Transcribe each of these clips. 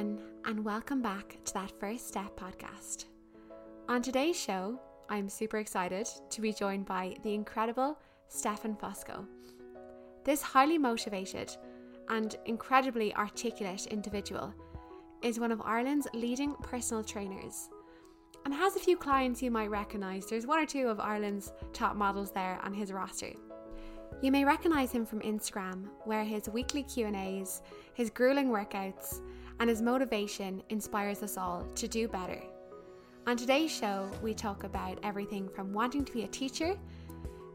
everyone, and welcome back to that First Step podcast. On today's show, I'm super excited to be joined by the incredible Stefan Fosco. This highly motivated and incredibly articulate individual is one of Ireland's leading personal trainers and has a few clients you might recognise. There's one or two of Ireland's top models there on his roster. You may recognise him from Instagram, where his weekly Q&As, his grueling workouts, and his motivation inspires us all to do better. On today's show, we talk about everything from wanting to be a teacher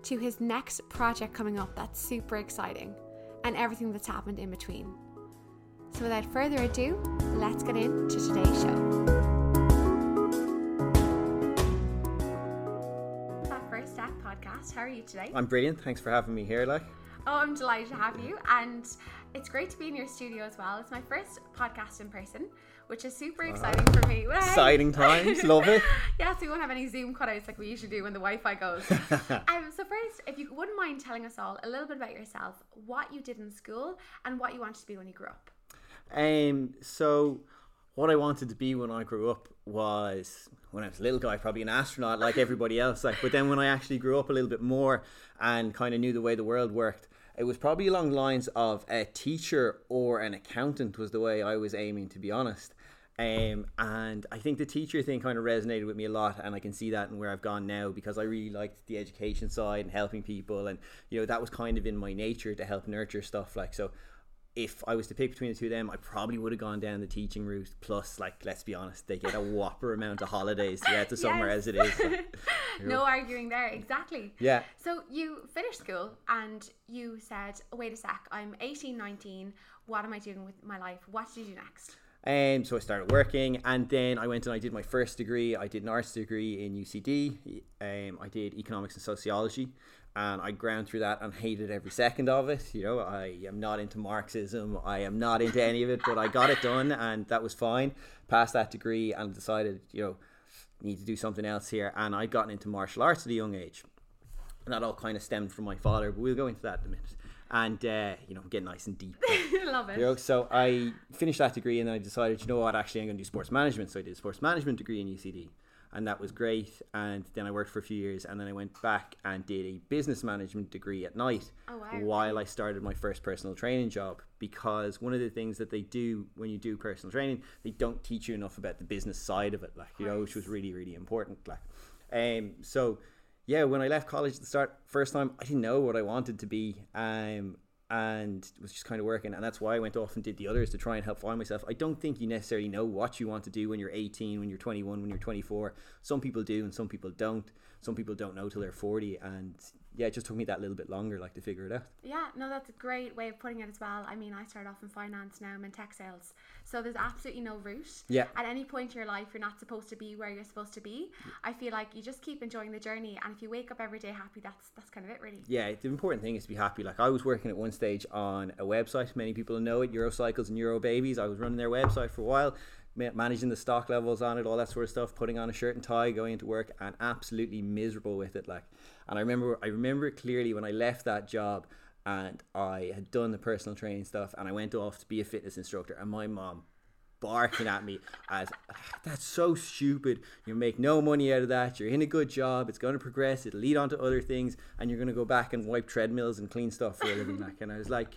to his next project coming up that's super exciting and everything that's happened in between. So, without further ado, let's get into today's show. That First Step podcast. How are you today? I'm brilliant. Thanks for having me here. Like, Oh, I'm delighted to have you, and it's great to be in your studio as well. It's my first podcast in person, which is super exciting for me. Exciting times. Love it. Yes, we won't have any Zoom cutouts like we usually do when the Wi-Fi goes. um, so first, if you wouldn't mind telling us all a little bit about yourself, what you did in school, and what you wanted to be when you grew up. Um. So, what I wanted to be when I grew up was when I was a little guy, probably an astronaut like everybody else. Like, but then when I actually grew up a little bit more and kind of knew the way the world worked, it was probably along the lines of a teacher or an accountant was the way I was aiming, to be honest. Um, and I think the teacher thing kind of resonated with me a lot, and I can see that in where I've gone now because I really liked the education side and helping people, and you know that was kind of in my nature to help nurture stuff. Like so, if I was to pick between the two of them, I probably would have gone down the teaching route. Plus, like let's be honest, they get a whopper amount of holidays to get to somewhere Yes. as it is. Like, No arguing there, exactly. yeah. So you finished school and you said, wait a sec, I'm 18, 19. What am I doing with my life? What did you do next? Um, so I started working, and then I went and I did my first degree. I did an arts degree in UCD. Um, I did economics and sociology, and I ground through that and hated every second of it. You know, I am not into Marxism. I am not into any of it, but I got it done, and that was fine. Passed that degree and decided, you know, need to do something else here. And I'd gotten into martial arts at a young age, and that all kind of stemmed from my father. But we'll go into that in a minute. And uh, you know, get nice and deep. Love it. You know, so I finished that degree and then I decided, you know what, actually I'm going to do sports management. So I did a sports management degree in UCD and that was great. And then I worked for a few years and then I went back and did a business management degree at night Oh, wow. while I started my first personal training job. Because one of the things that they do when you do personal training, they don't teach you enough about the business side of it, like, you know, which was really, really important. Like, um, so yeah, when I left college at the start, first time, I didn't know what I wanted to be. Um, and was just kind of working and that's why I went off and did the others to try and help find myself. I don't think you necessarily know what you want to do when you're 18, when you're 21, when you're 24. Some people do and some people don't. Some people don't know till they're 40 and yeah, it just took me that little bit longer like to figure it out. Yeah, no, that's a great way of putting it as well. I mean, I started off in finance, now I'm in tech sales. So there's absolutely no route. Yeah. At any point in your life, you're not supposed to be where you're supposed to be. I feel like you just keep enjoying the journey, and if you wake up every day happy, that's that's kind of it, really. Yeah, the important thing is to be happy. Like I was working at one stage on a website. Many people know it, Eurocycles and Euro Babies. I was running their website for a while, managing the stock levels on it, all that sort of stuff. Putting on a shirt and tie, going into work, and absolutely miserable with it. Like, and I remember, I remember clearly when I left that job, and I had done the personal training stuff, and I went off to be a fitness instructor, and my mom barking at me as ah, that's so stupid. You make no money out of that. You're in a good job. It's going to progress. It'll lead on to other things, and you're going to go back and wipe treadmills and clean stuff for a living. Like, and I was like,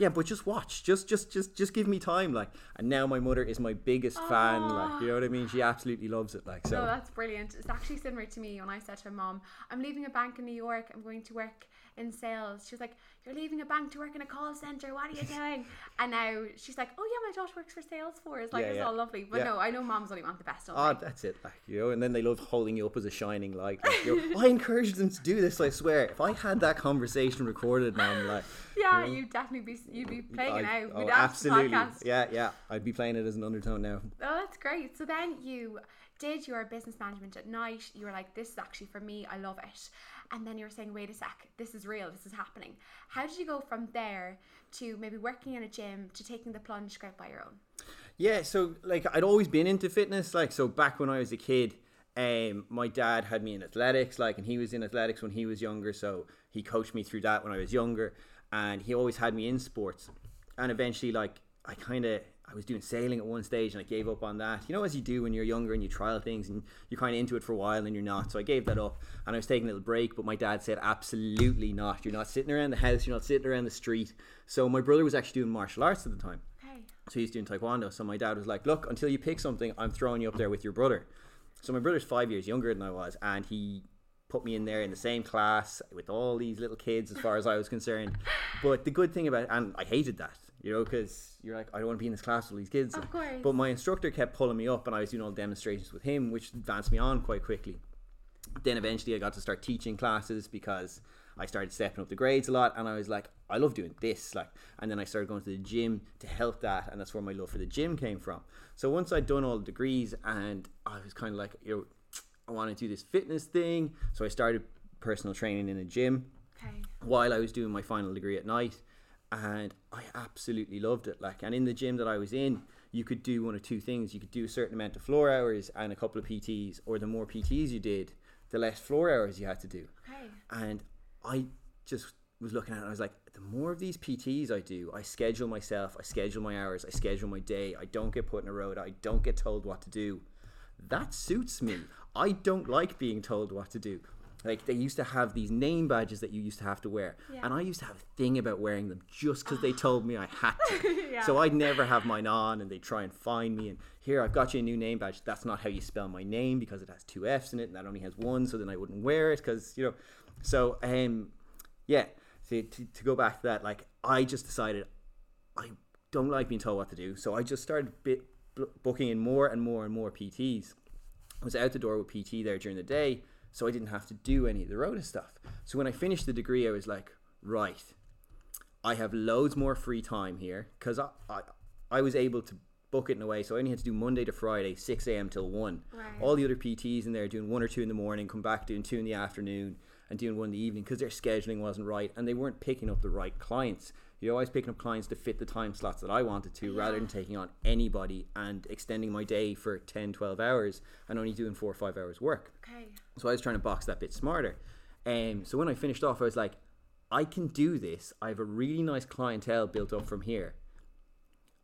yeah, but just watch. Just, just, just, just give me time. Like, and now my mother is my biggest fan. Like, you know what I mean? She ah. absolutely loves it. Like, so No, that's brilliant. It's actually similar to me when I said to my mom, I'm leaving a bank in New York, I'm going to work in sales. She was like, You're leaving a bank to work in a call center, what are you doing? and now she's like, Oh yeah, my daughter works for Salesforce. Like Yeah, it's yeah. all lovely. But Yeah. no, I know moms only want the best of Oh, that's it, like you know, and then they love holding you up as a shining light. Like, you know, I encouraged them to do this. I swear, if I had that conversation recorded, man, like, Yeah, you know, you'd definitely be you'd be playing it I'd- out. oh, absolutely, podcast. yeah, yeah, I'd be playing it as an undertone now. Oh, that's great. So then you did your business management at night. You were like, this is actually for me. I love it. And then you were saying, wait a sec, this is real. This is happening. How did you go from there to maybe working in a gym to taking the plunge out by your own? Yeah, so like I'd always been into fitness. Like so, back when I was a kid, um, my dad had me in athletics. Like, and he was in athletics when he was younger, so he coached me through that when I was younger, and he always had me in sports. And eventually, like I kind of I was doing sailing at one stage and I gave up on that. You know, as you do when you're younger and you trial things and you're kind of into it for a while and you're not. So I gave that up and I was taking a little break. But my dad said, absolutely not. You're not sitting around the house, you're not sitting around the street. So my brother was actually doing martial arts at the time. Okay. So he's doing taekwondo. So my dad was like, look, until you pick something, I'm throwing you up there with your brother. So my brother's five years younger than I was. And he put me in there in the same class with all these little kids as far as I was concerned. But the good thing about and I hated that, you know, because you're like, I don't want to be in this class with these kids. Of course. But my instructor kept pulling me up and I was doing all the demonstrations with him, which advanced me on quite quickly. Then eventually I got to start teaching classes because I started stepping up the grades a lot and I was like, I love doing this. Like and then I started going to the gym to help that and that's where my love for the gym came from. So once I'd done all the degrees and I was kind of like, you know, I want to do this fitness thing. So I started personal training in a gym Okay. while I was doing my final degree at night, and I absolutely loved it. Like, and in the gym that I was in, you could do one of two things: you could do a certain amount of floor hours and a couple of PTs, or the more PTs you did, the less floor hours you had to do. Okay. And I just was looking at it, and I was like, the more of these PTs I do, I schedule myself, I schedule my hours, I schedule my day. I don't get put in a road. I don't get told what to do. That suits me. I don't like being told what to do. Like they used to have these name badges that you used to have to wear, Yeah. and I used to have a thing about wearing them just because they told me I had to. Yeah. So I'd never have mine on, and they try and find me. And here I've got you a new name badge. That's not how you spell my name because it has two F's in it, and that only has one. So then I wouldn't wear it because you know. So um, yeah. To, to, to go back to that, like I just decided I don't like being told what to do, so I just started bit, booking in more and more and more PTs. I was out the door with PT there during the day, so I didn't have to do any of the rota stuff. So when I finished the degree, I was like, right, I have loads more free time here because I, I I was able to book it in a way, so I only had to do Monday to Friday, six a.m. till one. Right. All the other PTs in there doing one or two in the morning, come back doing two in the afternoon, and doing one in the evening because their scheduling wasn't right and they weren't picking up the right clients. You know, I picking up clients to fit the time slots that I wanted to rather than taking on anybody and extending my day for 10, 12 hours and only doing four or five hours work. Okay. So I was trying to box that bit smarter. Um, so when I finished off, I was like, I can do this. I have a really nice clientele built up from here.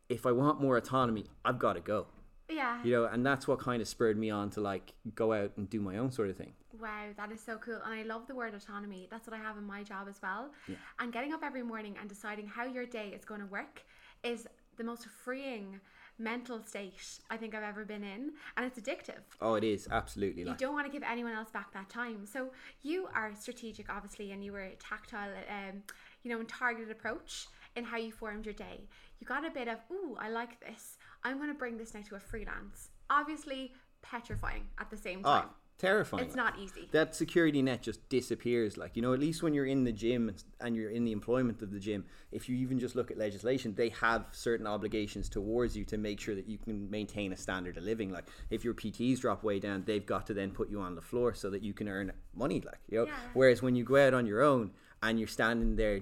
If I want more autonomy, I've got to go. Yeah. You know, and that's what kind of spurred me on to like go out and do my own sort of thing. Wow, that is so cool. And I love the word autonomy. That's what I have in my job as well. Yeah. And getting up every morning and deciding how your day is going to work is the most freeing mental state I think I've ever been in. And it's addictive. Oh, it is absolutely You like don't want to give anyone else back that time. So you are strategic, obviously, and you were tactile, um, you know, and targeted approach in how you formed your day. You got a bit of, ooh, I like this. I'm going to bring this now to a freelance. Obviously, petrifying at the same time. ah, terrifying. it's like. not easy. that security net just disappears like you know at least when you're in the gym and- you're in the employment of the gym if you even just look at legislation they have certain obligations towards you to make sure that you can maintain a standard of living like if your pts drop way down they've got to then put you on the floor so that you can earn money like you know Yeah. whereas when you go out on your own and you're standing there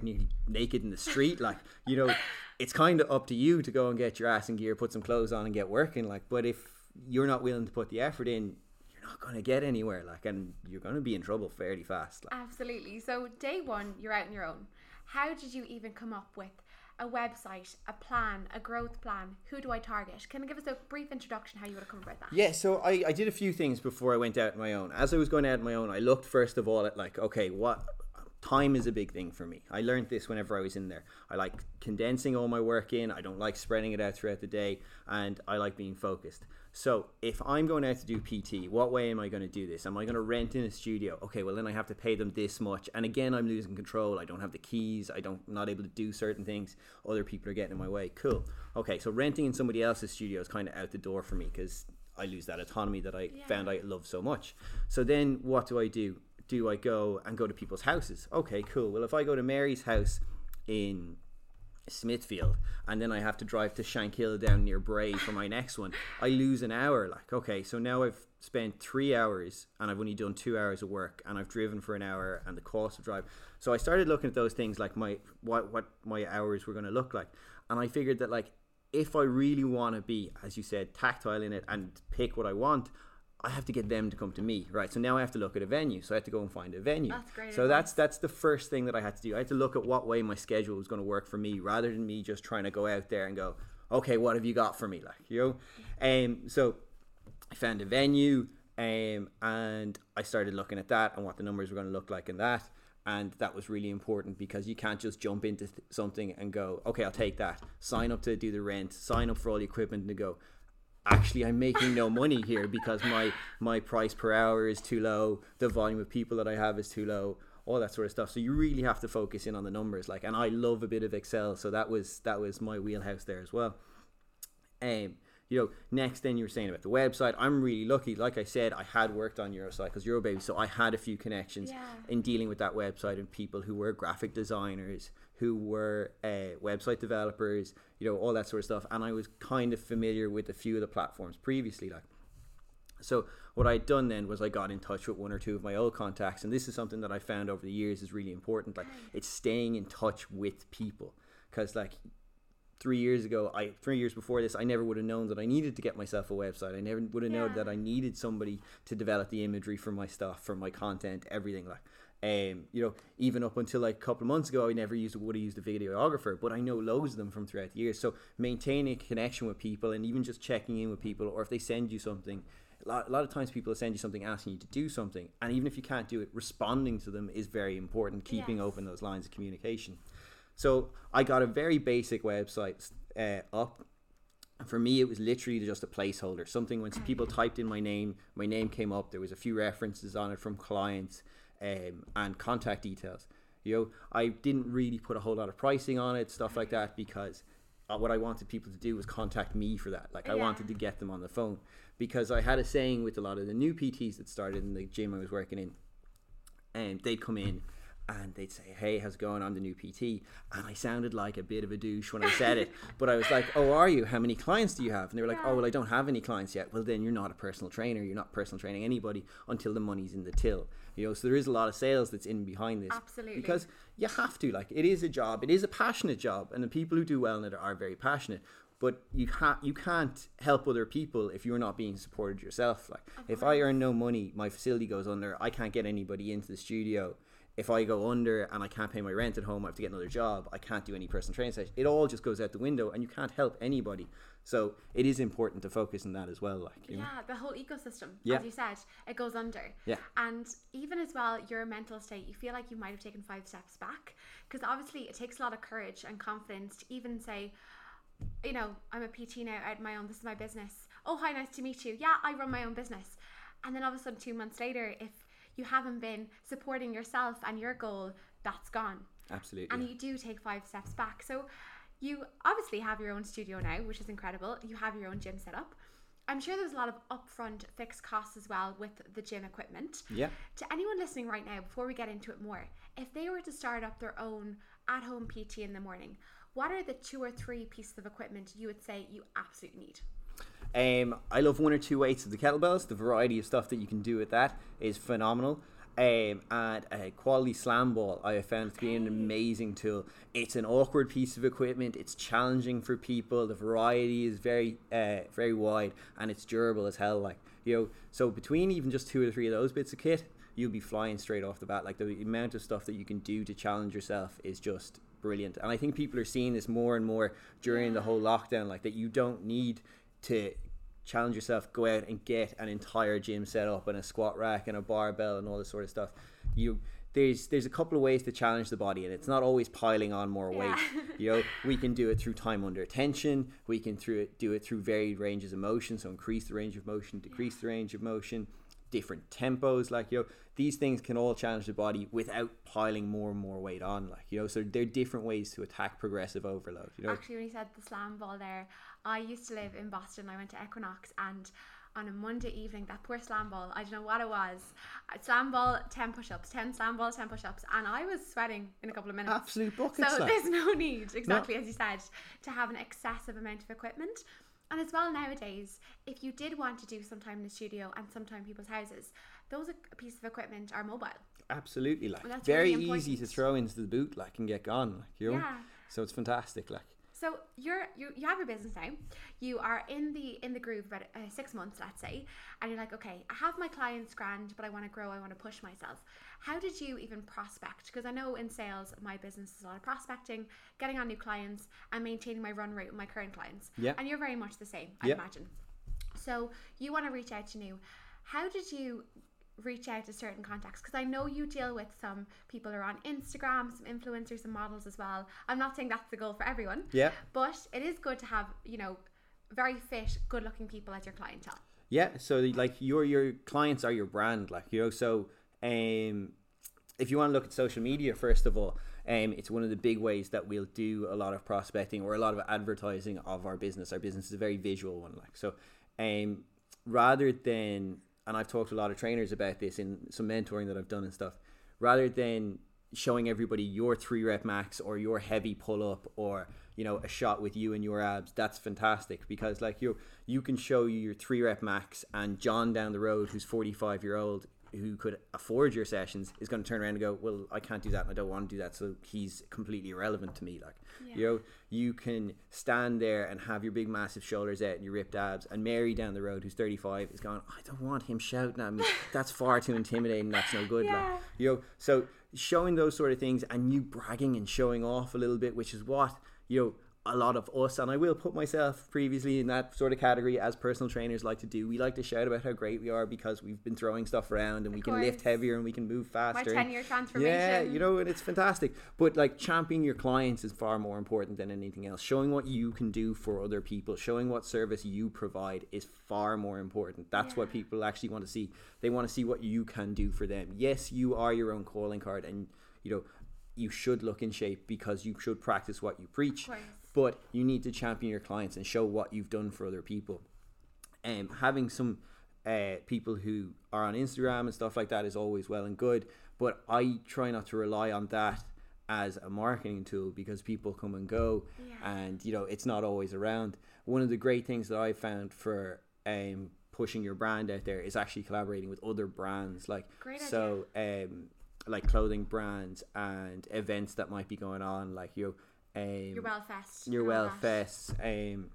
naked in the street like you know it's kind of up to you to go and get your ass in gear put some clothes on and get working like but if you're not willing to put the effort in not going to get anywhere like and you're going to be in trouble fairly fast like. Absolutely. So, day one, you're out on your own. How did you even come up with a website, a plan, a growth plan? Who do I target? Can you give us a brief introduction how you would have come about that? yeah so I, I did a few things before i went out on my own as i was going out on my own i looked first of all at like okay what time is a big thing for me i learned this whenever i was in there i like condensing all my work in i don't like spreading it out throughout the day and i like being focused so if i'm going out to do pt what way am i going to do this? Am i going to rent in a studio? Okay well then i have to pay them this much. And again i'm losing control. I don't have the keys. I don't not able to do certain things. Other people are getting in my way. Cool. Okay so renting in somebody else's studio is kind of out the door for me because I lose that autonomy that I found I love so much. So then what do I do? Do I go and go to people's houses? Okay, cool. Well, if I go to Mary's house in Smithfield and then I have to drive to Shankill down near Bray for my next one, I lose an hour. Like, okay, so now I've spent three hours and I've only done two hours of work and I've driven for an hour and the cost of drive. So I started looking at those things like my what what my hours were going to look like, and I figured that like if I really want to be, as you said, tactile in it and pick what I want, I have to get them to come to me, right? So now I have to look at a venue. So I have to go and find a venue. That's great So advice. that's that's the first thing that I had to do. I had to look at what way my schedule was going to work for me, rather than me just trying to go out there and go, okay, what have you got for me? Like, you know? Um, so I found a venue um, and I started looking at that and what the numbers were going to look like in that. And that was really important because you can't just jump into th- something and go, okay, I'll take that. Sign up to do the rent, sign up for all the equipment, and go, actually I'm making no money here because my my price per hour is too low, the volume of people that I have is too low, all that sort of stuff. So you really have to focus in on the numbers. Like, and I love a bit of Excel, so that was that was my wheelhouse there as well. Um, you know, next then you were saying about the website. I'm really lucky. Like I said, I had worked on Eurocycles, Eurobaby, so I had a few connections Yeah. in dealing with that website and people who were graphic designers, who were uh, website developers, you know, all that sort of stuff. And I was kind of familiar with a few of the platforms previously, like. So what I'd done then was I got in touch with one or two of my old contacts, and this is something that I found over the years is really important. Like it's staying in touch with people, because like three years ago, I three years before this, I never would have known that I needed to get myself a website. I never would have known that I needed somebody to develop the imagery for my stuff, for my content, everything like. Um, you know, even up until like a couple of months ago, I never used would have used a videographer, but I know loads of them from throughout the years. So maintaining a connection with people and even just checking in with people, or if they send you something, a lot, a lot of times people send you something asking you to do something, and even if you can't do it, responding to them is very important. Keeping Yes. open those lines of communication. So I got a very basic website uh, up. For me, it was literally just a placeholder. Something when people typed in my name, my name came up. There was a few references on it from clients um, and contact details. You know, I didn't really put a whole lot of pricing on it, stuff like that, because uh, what I wanted people to do was contact me for that. Like I wanted to get them on the phone because I had a saying with a lot of the new PTs that started in the gym I was working in and they'd come in and they'd say, "Hey, how's it going? I'm the new PT," and I sounded like a bit of a douche when I said it, but I was like, "Oh, are you? How many clients do you have?" And they were like, oh, Yeah. "Oh, well, I don't have any clients yet." Well, then you're not a personal trainer. You're not personal training anybody until the money's in the till. You know, so there is a lot of sales that's in behind this. Absolutely. Because you have to. Like, it is a job. It is a passionate job, and the people who do well in it are very passionate. But you can't you can't help other people if you're not being supported yourself. Like, if I earn no money, my facility goes under. I can't get anybody into the studio. If I go under and I can't pay my rent at home, I have to get another job. I can't do any personal training session. It all just goes out the window, and you can't help anybody. So it is important to focus on that as well. Like, you know? Yeah, the whole ecosystem, Yeah. as you said, it goes under. Yeah. And even as well, your mental state, you feel like you might have taken five steps back. Because obviously, it takes a lot of courage and confidence to even say, you know, I'm a PT now, out my own, this is my business. Oh, hi, nice to meet you. Yeah, I run my own business. And then all of a sudden, two months later, if you haven't been supporting yourself and your goal, that's gone. Absolutely. and you do take five steps back. So you obviously have your own studio now, which is incredible. You have your own gym set up. I'm sure there's a lot of upfront fixed costs as well with the gym equipment. yeah. To anyone listening right now, before we get into it more, if they were to start up their own at home PT in the morning, what are the two or three pieces of equipment you would say you absolutely need? Um, I love one or two weights of the kettlebells. The variety of stuff that you can do with that is phenomenal. Um, and a quality slam ball I have found to be an amazing tool. It's an awkward piece of equipment. It's challenging for people. The variety is very, uh, very wide, and it's durable as hell. Like you know, so between even just two or three of those bits of kit, you'll be flying straight off the bat. Like the amount of stuff that you can do to challenge yourself is just brilliant. And I think people are seeing this more and more during the whole lockdown. Like that, you don't need to challenge yourself, go out and get an entire gym set up and a squat rack and a barbell and all this sort of stuff. You there's there's a couple of ways to challenge the body and it's not always piling on more weight. Yeah. You know, we can do it through time under tension, we can through it do it through varied ranges of motion, so increase the range of motion, decrease the range of motion, different tempos, like you know, these things can all challenge the body without piling more and more weight on, like you know, so there are different ways to attack progressive overload. You know, Actually, when you said the slam ball there, I used to live in Boston. I went to Equinox and on a Monday evening, that poor slam ball, I don't know what it was. uh, Slam ball, 10 push ups, 10 slam ball, 10 push ups. And I was sweating in a couple of minutes. absolute buckets. So there's no need, exactly as you said, to have an excessive amount of equipment. And as well nowadays, if you did want to do some time in the studio and some time in people's houses, those pieces of equipment are mobile. Absolutely, like very really easy to throw into the boot, like and get gone, like you know. Yeah. So it's fantastic, like So you're you, you have your business now. You are in the in the groove about uh, six months, let's say, and you're like, okay, I have my clients grand, but I want to grow. I want to push myself. How did you even prospect? Because I know in sales, my business is a lot of prospecting, getting on new clients, and maintaining my run rate with my current clients. Yeah. And you're very much the same, I Yeah. imagine. So you want to reach out to new. How did you reach out to certain contacts? Because I know you deal with some people who are on Instagram, some influencers and models as well. I'm not saying that's the goal for everyone, Yeah. but it is good to have, you know, very fit, good looking people as your clientele. Yeah, so like your your clients are your brand, like you know. So um, if you want to look at social media, first of all, um, it's one of the big ways that we'll do a lot of prospecting or a lot of advertising of our business. Our business is a very visual one, like so. Um, rather than, and I've talked to a lot of trainers about this in some mentoring that I've done and stuff. Rather than showing everybody your three rep max or your heavy pull up or you know a shot with you and your abs that's fantastic because like you you can show you your three rep max and john down the road who's 45 year old who could afford your sessions is going to turn around and go well i can't do that and i don't want to do that so he's completely irrelevant to me like you know you can stand there and have your big massive shoulders out and your ripped abs and mary down the road who's 35 is going i don't want him shouting at me. That's far too intimidating. That's no good Yeah. like you know so showing those sort of things and you bragging and showing off a little bit which is what you know a lot of us and I will put myself previously in that sort of category as personal trainers like to do we like to shout about how great we are because we've been throwing stuff around and we can lift heavier and we can move faster. My faster 10 year transformation. yeah, you know, and it's fantastic. But like championing your clients is far more important than anything else. Showing what you can do for other people, showing what service you provide is far more important. That's what people actually want to see. They want to see what you can do for them. Yes, you are your own calling card and you know, you should look in shape because you should practice what you preach. But you need to champion your clients and show what you've done for other people um, having some uh, people who are on Instagram and stuff like that is always well and good, but I try not to rely on that as a marketing tool because people come and go Yeah. and you know it's not always around. One of the great things that I found for um, pushing your brand out there is actually collaborating with other brands like Great so um, like clothing brands and events that might be going on like you know, um, Your Wellfest. your and all well that. fests um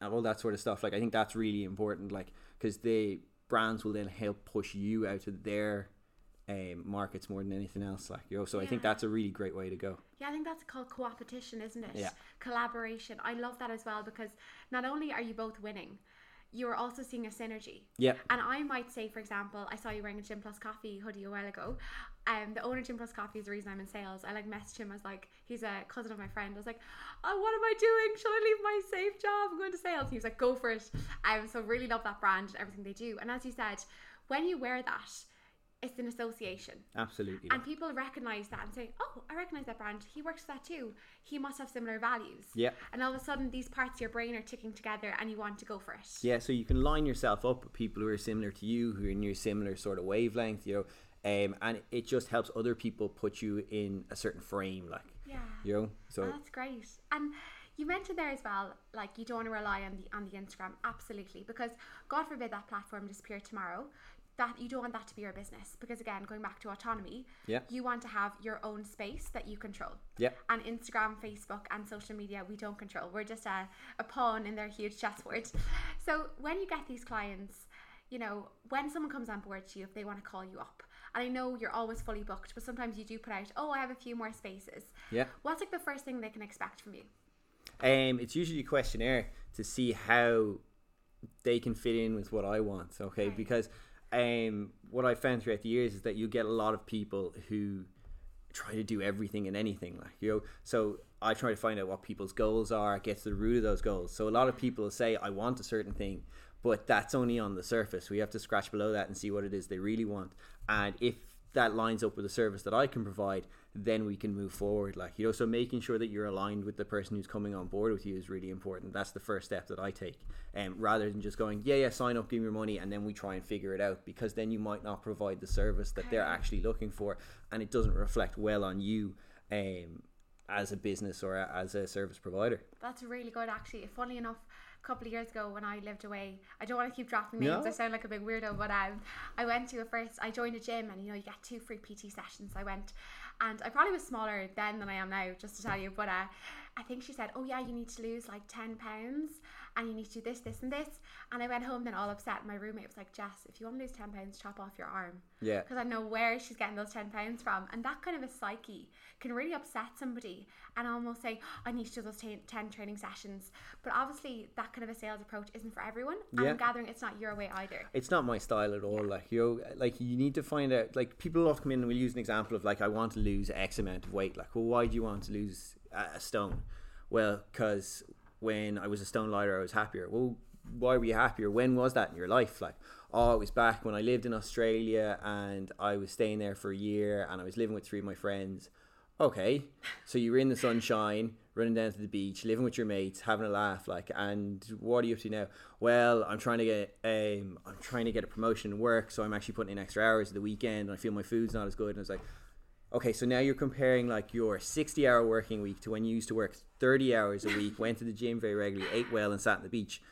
and all that sort of stuff like i think that's really important like because the brands will then help push you out to their um, markets more than anything else like you know so i think that's a really great way to go Yeah, I think that's called co-opetition, isn't it? Yeah. Collaboration. I love that as well because not only are you both winning, you're also seeing a synergy. yeah And I might say, for example, I saw you wearing a Gym Plus Coffee hoodie a while ago. Um, the owner of Gym Plus Coffee is the reason I'm in sales. I like messaged him as like he's a cousin of my friend. I was like, oh, what am I doing? Should I leave my safe job? I'm going to sales. He was like, go for it. Um, so really love that brand and everything they do. And as you said, when you wear that, it's an association. absolutely And people recognize that and say, oh, I recognize that brand. He works for that too. He must have similar values. Yeah. And all of a sudden, these parts of your brain are ticking together and you want to go for it. yeah so you can line yourself up with people who are similar to you who are in your similar sort of wavelength you know um, and it just helps other people put you in a certain frame like Yeah. you know so Oh, that's great. And you mentioned there as well, like you don't want to rely on the on the Instagram, absolutely, because God forbid that platform disappear tomorrow. That you don't want that to be your business because again, going back to autonomy, Yeah. you want to have your own space that you control. yeah And Instagram, Facebook, and social media, we don't control. We're just a, a pawn in their huge chessboard. So when you get these clients, you know, when someone comes on board to you, if they want to call you up, and I know you're always fully booked, but sometimes you do put out, oh, I have a few more spaces. yeah What's like the first thing they can expect from you? Um, it's usually a questionnaire to see how they can fit in with what I want. Okay, Right. because um, what I found throughout the years is that you get a lot of people who try to do everything and anything. Like you know, so I try to find out what people's goals are, get to the root of those goals. So a lot of people say I want a certain thing, but that's only on the surface. We have to scratch below that and see what it is they really want. And if that lines up with the service that I can provide, then we can move forward. Like, you know, so making sure that you're aligned with the person who's coming on board with you is really important. That's the first step that I take. Um, rather than just going, yeah, yeah, sign up, give me your money, and then we try and figure it out because then you might not provide the service that they're actually looking for and it doesn't reflect well on you um, as a business or as a service provider. That's really good, actually. Funny enough, a couple of years ago when I lived away, I don't want to keep dropping names. No. I sound like a big weirdo, but um, I went to a first. I joined a gym, and you know you get two free PT sessions. I went, and I probably was smaller then than I am now, just to tell you. But uh, I think she said, "Oh yeah, you need to lose like ten pounds, and you need to do this, this, and this." And I went home then all upset. My roommate was like, "Jess, if you want to lose ten pounds, chop off your arm." Yeah. Because I know where she's getting those ten pounds from, and that kind of a psyche can really upset somebody, and almost say, oh, "I need to do those 10, 10 training sessions." But obviously, that kind of a sales approach isn't for everyone. And Yeah. I'm gathering it's not your way either. it's not my style at all. Like you, like you need to find out. Like people often come in and we'll use an example of like I want to lose X amount of weight. Like, well, why do you want to lose a stone? Well, because when I was a stone lighter, I was happier. Well, why were you happier? When was that in your life? Like, oh, it was back when I lived in Australia and I was staying there for a year and I was living with three of my friends. Okay, so you were in the sunshine, running down to the beach, living with your mates, having a laugh, like. And what are you up to now? Well, I'm trying to get um, I'm trying to get a promotion in work, so I'm actually putting in extra hours at the weekend, and I feel my food's not as good. And I was like, okay, so now you're comparing like your 60 hour working week to when you used to work 30 hours a week, went to the gym very regularly, ate well, and sat on the beach.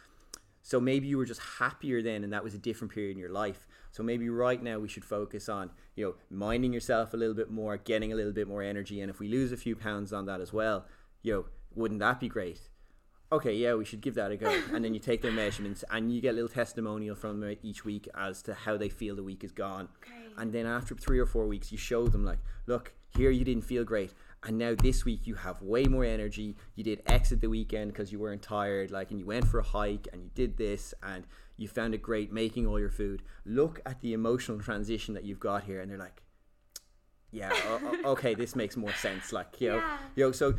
So maybe you were just happier then, and that was a different period in your life. So maybe right now we should focus on, you know, minding yourself a little bit more, getting a little bit more energy, and if we lose a few pounds on that as well, you know, wouldn't that be great? Okay, yeah, we should give that a go. and then you take their measurements, and you get a little testimonial from them each week as to how they feel the week is gone. Okay. And then after three or four weeks, you show them like, look, here you didn't feel great. And now this week you have way more energy. You did exit the weekend because you weren't tired, like, and you went for a hike and you did this and you found it great making all your food. Look at the emotional transition that you've got here, and they're like, yeah, okay, this makes more sense. Like, you know, Yeah. you know, so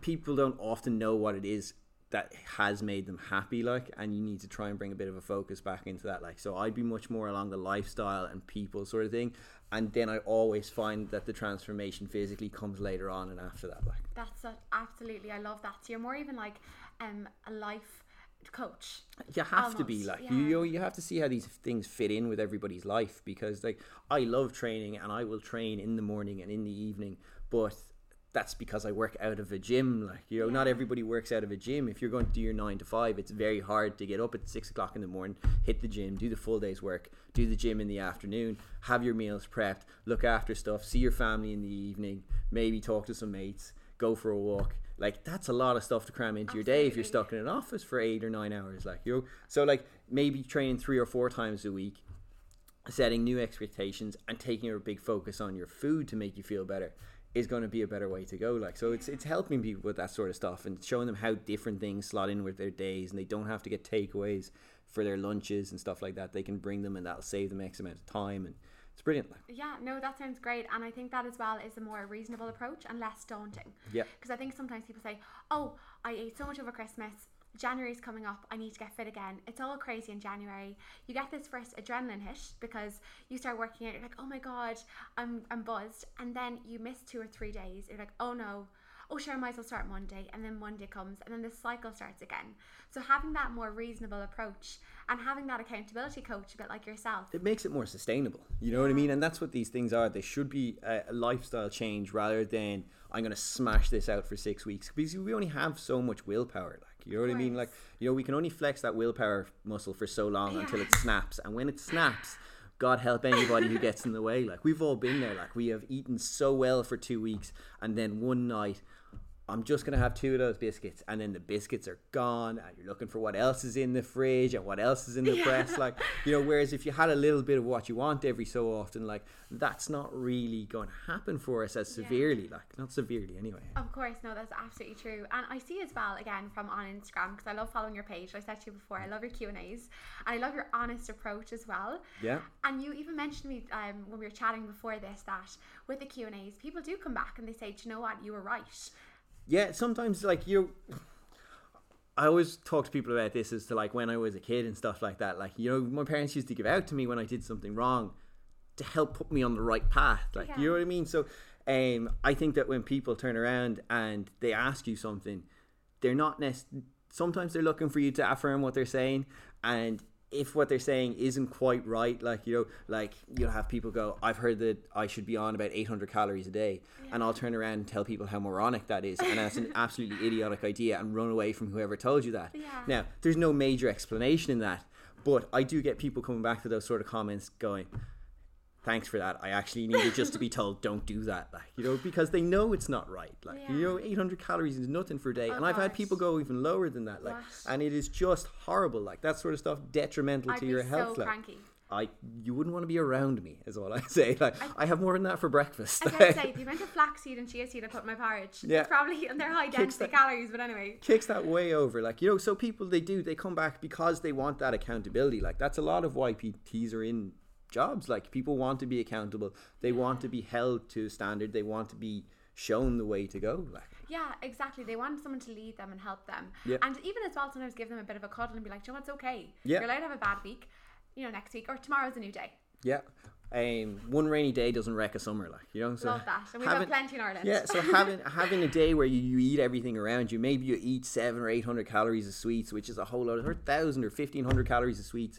people don't often know what it is that has made them happy, like, and you need to try and bring a bit of a focus back into that. Like, so I'd be much more along the lifestyle and people sort of thing, and then I always find that the transformation physically comes later on and after that. Like, That's a, absolutely. I love that. So you're more even like um, a life coach. you have to be like yeah. you you have to see how these things fit in with everybody's life because like I love training and I will train in the morning and in the evening but that's because I work out of a gym like you know not everybody works out of a gym. If you're going to do your nine to five it's very hard to get up at six o'clock in the morning hit the gym do the full day's work do the gym in the afternoon have your meals prepped look after stuff see your family in the evening maybe talk to some mates go for a walk. Like that's a lot of stuff to cram into your day if you're stuck in an office for eight or nine hours like you know. So like maybe training three or four times a week setting new expectations and taking a big focus on your food to make you feel better is going to be a better way to go like so it's it's helping people with that sort of stuff and showing them how different things slot in with their days and they don't have to get takeaways for their lunches and stuff like that they can bring them and that'll save them x amount of time and it's brilliant Yeah, no, that sounds great. And I think that as well is a more reasonable approach and less daunting. Yeah. Because I think sometimes people say, oh, I ate so much over Christmas. January's coming up. I need to get fit again. It's all crazy in January. You get this first adrenaline hit because you start working out. You're like, oh my God, I'm, I'm buzzed. And then you miss two or three days. You're like, oh no. Oh, sure, I might as well start Monday. And then Monday comes and then the cycle starts again. So having that more reasonable approach and having that accountability coach, a bit like yourself. it makes it more sustainable. You know what I mean? And that's what these things are. They should be a, a lifestyle change rather than I'm going to smash this out for six weeks because we only have so much willpower. Like, you know what I mean? Like, you know, we can only flex that willpower muscle for so long until it snaps. And when it snaps, God help anybody who gets in the way. Like, we've all been there. Like, we have eaten so well for two weeks, and then one night, I'm just gonna have two of those biscuits, and then the biscuits are gone, and you're looking for what else is in the fridge and what else is in the press. Like, you know, whereas if you had a little bit of what you want every so often, like that's not really going to happen for us as Yeah. severely. Like, not severely anyway. Of course, no, that's absolutely true. And I see as well, again, from on Instagram, because I love following your page. I said to you before, I love your Q&As. And I love your honest approach as well. Yeah. And you even mentioned to me um, when we were chatting before this that with the Q&As, people do come back and they say, do you know what, you were right. Yeah, sometimes like you I always talk to people about this as to like when I was a kid and stuff like that. Like you know, my parents used to give out to me when I did something wrong to help put me on the right path. Like you know what I mean. So, um, I think that when people turn around and they ask you something, they're not nec- Sometimes they're looking for you to affirm what they're saying, and if what they're saying isn't quite right, like you know, like you'll have people go, "I've heard that I should be on about 800 calories a day," and I'll turn around and tell people how moronic that is, and that's an absolutely idiotic idea, and run away from whoever told you that. Yeah. Now, there's no major explanation in that, but I do get people coming back to those sort of comments, going, thanks for that. I actually needed just to be told don't do that, like you know, because they know it's not right. Like you know, 800 calories is nothing for a day, Oh, and I've had people go even lower than that, like, What? and it is just horrible. Like that sort of stuff detrimental I'd to your so health. like. cranky. I you wouldn't want to be around me, is all I say. Like I, have more than that for breakfast. I gotta say, the amount of flaxseed and chia seed I put in my porridge, Yeah. it's probably, and they're high Kicks density that- calories, but anyway. kicks that way over. Like you know, so people they do they come back because they want that accountability. Like that's a lot of why PTs are in jobs. Like people want to be accountable. They want to be held to a standard. They want to be shown the way to go. Like Yeah, exactly. They want someone to lead them and help them. Yeah. And even as well, sometimes give them a bit of a cuddle and be like, "Do you know what's okay? Yeah. You're allowed to have a bad week, you know, next week or tomorrow's a new day. yeah. Um, one rainy day doesn't wreck a summer, like you know. So Love that. And we've having- got plenty in Ireland. Yeah, so having having a day where you, you eat everything around you, maybe you eat seven or eight hundred calories of sweets, which is a whole lot, or thousand or fifteen hundred calories of sweets.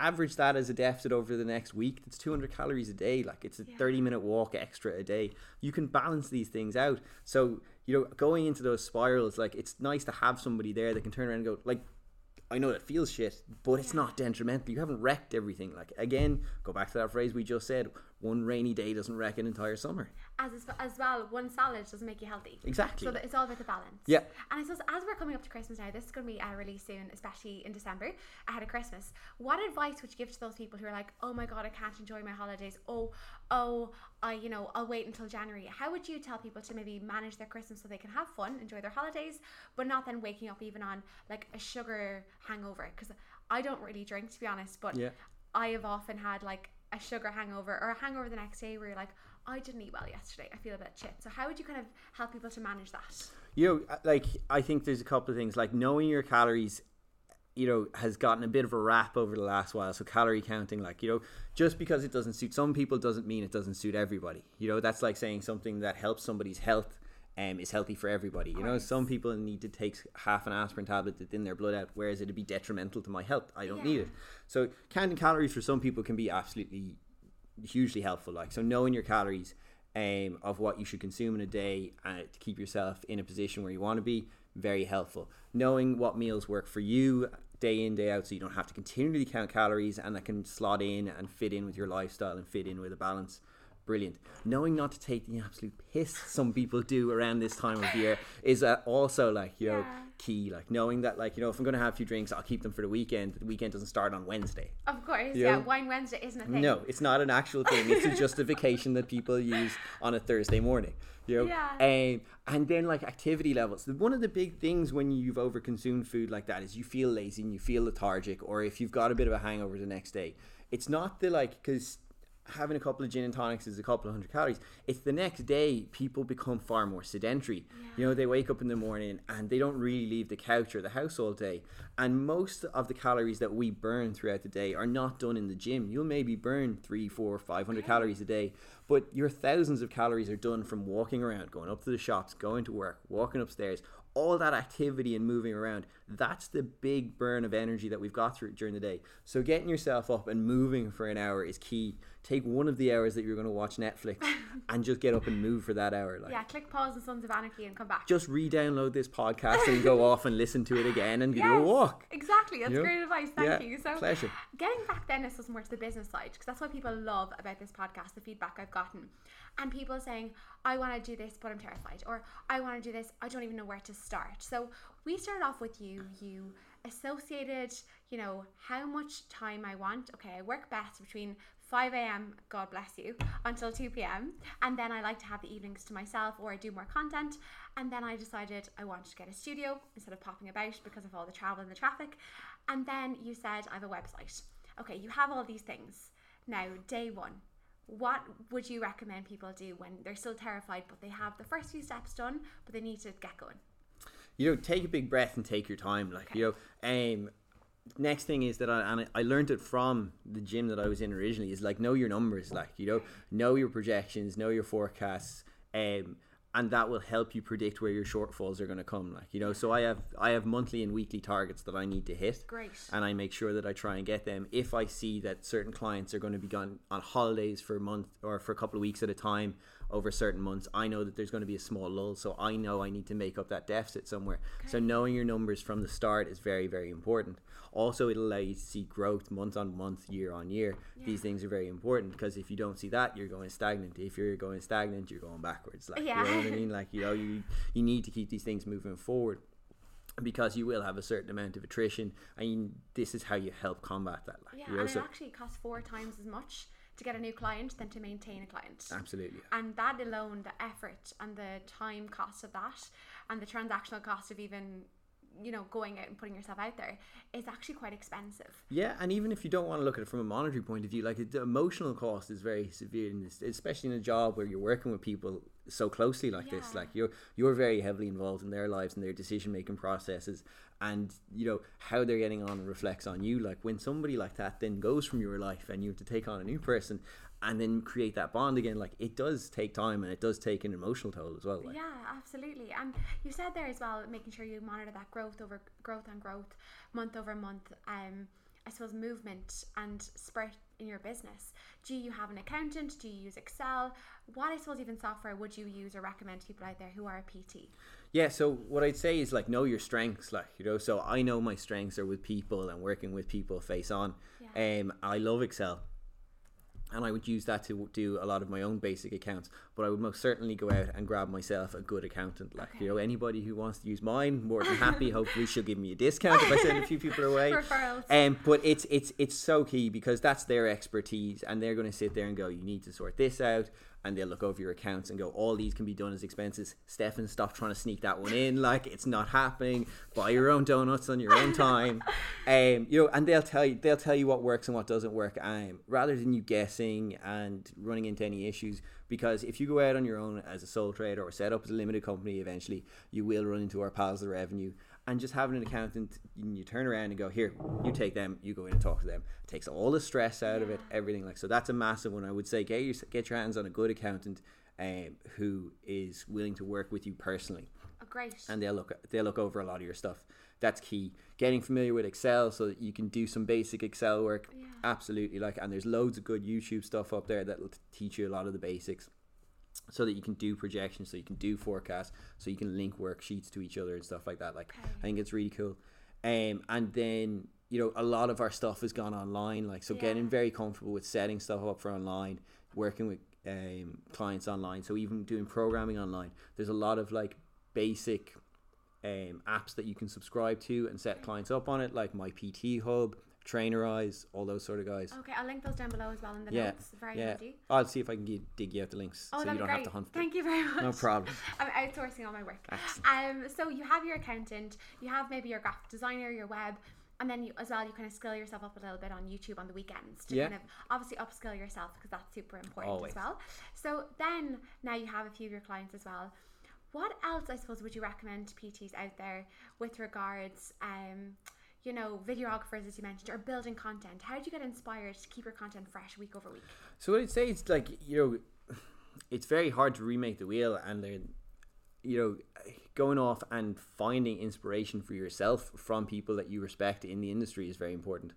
Average that as a deficit over the next week. That's two hundred calories a day. Like it's a Yeah. thirty minute walk extra a day. You can balance these things out. So you know, going into those spirals, like it's nice to have somebody there that can turn around and go, like, I know that feels shit, but it's not detrimental. You haven't wrecked everything. Like again, go back to that phrase we just said. One rainy day doesn't wreck an entire summer. As, as well, one salad doesn't make you healthy. Exactly. So it's all about the balance. Yeah. And I suppose as we're coming up to Christmas now, this is going to be uh, released soon, especially in December, ahead of Christmas. What advice would you give to those people who are like, oh my God, I can't enjoy my holidays. Oh, oh, I, you know, I'll wait until January. How would you tell people to maybe manage their Christmas so they can have fun, enjoy their holidays, but not then waking up even on like a sugar hangover? Because I don't really drink, to be honest, but Yeah. I have often had like a sugar hangover or a hangover the next day where you're like, I didn't eat well yesterday. I feel a bit shit. So how would you kind of help people to manage that? you know uh, like i think there's a couple of things like knowing your calories you know has gotten a bit of a rap over the last while so calorie counting like you know just because it doesn't suit some people doesn't mean it doesn't suit everybody you know that's like saying something that helps somebody's health um, is healthy for everybody you know some people need to take half an aspirin tablet to thin their blood out whereas it'd be detrimental to my health i don't need it so counting calories for some people can be absolutely hugely helpful. Like so, knowing your calories um, of what you should consume in a day uh, to keep yourself in a position where you want to be, very helpful. Knowing what meals work for you day in day out, so you don't have to continually count calories, and that can slot in and fit in with your lifestyle and fit in with a balance. Brilliant. Knowing not to take the absolute piss some people do around this time of year is uh, also like you know Yeah. key. Like knowing that like you know if I'm going to have a few drinks, I'll keep them for the weekend. But the weekend doesn't start on Wednesday. Of course, Yeah. yeah. Wine Wednesday isn't a thing. No, it's not an actual thing. It's a justification that people use on a Thursday morning. You know? Yeah. Um, and then like activity levels. One of the big things when you've overconsumed food like that is you feel lazy and you feel lethargic, or if you've got a bit of a hangover the next day. It's not the like because having a couple of gin and tonics is a couple of hundred calories. It's the next day people become far more sedentary. You know, they wake up in the morning and they don't really leave the couch or the house all day. And most of the calories that we burn throughout the day are not done in the gym. You'll maybe burn three, four, five hundred calories a day, but your thousands of calories are done from walking around, going up to the shops, going to work, walking upstairs. All that activity and moving around, that's the big burn of energy that we've got through during the day. So getting yourself up and moving for an hour is key. Take one of the hours that you're going to watch Netflix and just get up and move for that hour. Like Yeah, click pause on Sons of Anarchy and come back. just re-download this podcast and go off and listen to it again and do a walk. Exactly. That's You know? great advice. Thank Yeah, you. So, pleasure. getting back then, this was more to the business side because that's what people love about this podcast, the feedback I've gotten. And people saying, I want to do this, but I'm terrified. Or I want to do this, I don't even know where to start. So, we started off with you. You associated, you know, how much time I want. Okay, I work best between 5 a.m., God bless you, until 2 p.m. And then I like to have the evenings to myself or I do more content. And then I decided I wanted to get a studio instead of popping about because of all the travel and the traffic. And then you said, I have a website. Okay, you have all these things. Now, day one, what would you recommend people do when they're still terrified, but they have the first few steps done, but they need to get going? you know, take a big breath and take your time. Like, you know, um, next thing is that I, and I, I learned it from the gym that I was in originally is like, know your numbers, like, you know, know your projections, know your forecasts, um, and that will help you predict where your shortfalls are going to come. Like, you know, so I have, I have monthly and weekly targets that I need to hit. Great. And I make sure that I try and get them. If I see that certain clients are going to be gone on holidays for a month or for a couple of weeks at a time, over certain months, I know that there's going to be a small lull. So I know I need to make up that deficit somewhere. Okay. So knowing your numbers from the start is very, very important. Also, it'll allow you to see growth month on month, year on year. Yeah. These things are very important because if you don't see that, you're going stagnant. If you're going stagnant, you're going backwards. Like yeah. you know what I mean? Like you know, you you need to keep these things moving forward because you will have a certain amount of attrition, and you, this is how you help combat that. Like, yeah, and it actually costs four times as much to get a new client than to maintain a client. Absolutely. And that alone, the effort and the time cost of that, and the transactional cost of even you know going out and putting yourself out there is actually quite expensive yeah and even if you don't want to look at it from a monetary point of view like the emotional cost is very severe in this especially in a job where you're working with people so closely like yeah. this like you're you're very heavily involved in their lives and their decision making processes and you know how they're getting on reflects on you. Like when somebody like that then goes from your life and you have to take on a new person and then create that bond again like it does take time and it does take an emotional toll as well like. yeah absolutely. And you said there as well making sure you monitor that growth over growth and growth month over month um i suppose movement and spread in your business. Do you have an accountant? Do you use excel? What i suppose even software would you use or recommend to people out there who are a pt yeah so what i'd say is like know your strengths like you know so i know my strengths are with people and working with people face on yeah. um i love excel and I would use that to do a lot of my own basic accounts. But I would most certainly go out and grab myself a good accountant. Like okay. you know, anybody who wants to use mine, more than happy. Hopefully, she'll give me a discount if I send a few people away. Referrals. Um, but it's it's it's so key because that's their expertise, and they're going to sit there and go, "You need to sort this out and they'll look over your accounts and go, all these can be done as expenses. Stefan, stop trying to sneak that one in. Like it's not happening. Buy your own donuts on your own time. Um, you know, and they'll tell you they'll tell you what works and what doesn't work. Um, rather than you guessing and running into any issues. Because if you go out on your own as a sole trader or set up as a limited company, eventually you will run into our pals of revenue and just having an accountant you turn around and go here you take them you go in and talk to them. It takes all the stress out yeah. of it everything like so that's a massive one. I would say get your get your hands on a good accountant um, who is willing to work with you personally. Oh, great. And they'll look they'll look over a lot of your stuff. That's key. Getting familiar with excel so that you can do some basic excel work. Yeah. absolutely like and there's loads of good youtube stuff up there that'll teach you a lot of the basics so that you can do projections, so you can do forecasts, so you can link worksheets to each other and stuff like that. Like okay. I think it's really cool. Um, and then you know a lot of our stuff has gone online. Like so, yeah. getting very comfortable with setting stuff up for online, working with um, clients online. So even doing programming online, there's a lot of like basic um, apps that you can subscribe to and set clients up on it, like my PT Hub, Trainerize, all those sort of guys. Okay, I'll link those down below as well in the yeah, notes. Very yeah. handy. I'll see if I can get, dig you out the links oh, so you don't great. have to hunt. Thank you very much. No problem. I'm outsourcing all my work. Um, so you have your accountant, you have maybe your graphic designer, your web, and then you as well you kind of skill yourself up a little bit on YouTube on the weekends to yeah. kind of obviously upskill yourself because that's super important Always. as well. So then now you have a few of your clients as well. What else I suppose would you recommend to PTs out there with regards um you know, videographers, as you mentioned, are building content? How do you get inspired to keep your content fresh week over week? So what I'd say is like, you know, it's very hard to remake the wheel and then, you know, going off and finding inspiration for yourself from people that you respect in the industry is very important.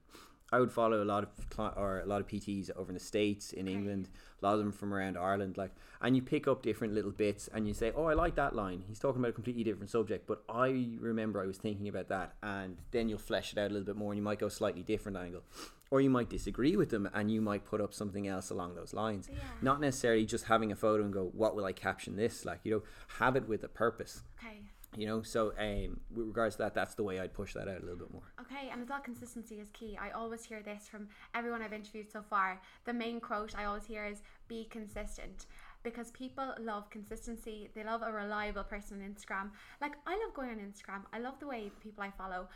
I would follow a lot of or a lot of PTs over in the states, in okay. England, a lot of them from around Ireland, like, and you pick up different little bits, and you say, "Oh, I like that line. He's talking about a completely different subject, but I remember I was thinking about that," and then you'll flesh it out a little bit more, and you might go slightly different angle, or you might disagree with them, and you might put up something else along those lines. Yeah. Not necessarily just having a photo and go, "What will I caption this?" Like, you know, have it with a purpose. Okay you know so um with regards to that that's the way i'd push that out a little bit more. Okay and as well consistency is key. I always hear this from everyone i've interviewed so far. The main quote i always hear is be consistent. Because people love consistency. They love a reliable person on instagram. Like i love going on instagram. I love the way people i follow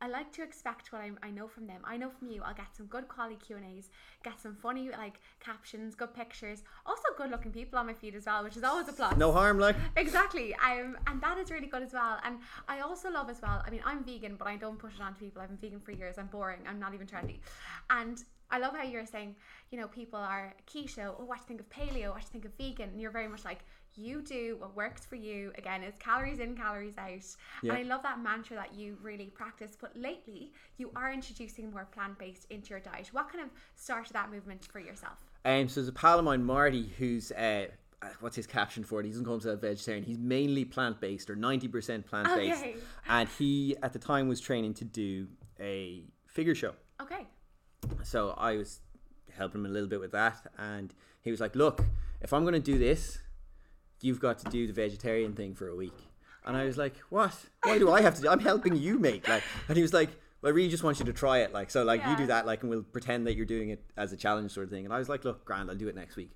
I like to expect what I, I know from them. I know from you, I'll get some good quality Q and A's, get some funny like captions, good pictures, also good looking people on my feed as well, which is always a plus. No harm, like exactly. Um, and that is really good as well. And I also love as well. I mean, I'm vegan, but I don't push it on to people. I've been vegan for years. I'm boring. I'm not even trendy. And I love how you're saying, you know, people are keto. Oh, what do you think of paleo? What do you think of vegan? And you're very much like you do what works for you. Again, it's calories in, calories out. Yeah. And I love that mantra that you really practice. But lately, you are introducing more plant based into your diet. What kind of started that movement for yourself? Um, so there's a pal of mine, Marty, who's uh, uh, what's his caption for it? He doesn't call himself vegetarian. He's mainly plant based or ninety percent plant based. Okay. And he at the time was training to do a figure show. Okay. So I was helping him a little bit with that, and he was like, "Look, if I'm going to do this, you've got to do the vegetarian thing for a week." And I was like, "What? Why do I have to do? I'm helping you, make Like, and he was like, "Well, I really just want you to try it. Like, so like you do that, like, and we'll pretend that you're doing it as a challenge sort of thing." And I was like, "Look, grand, I'll do it next week."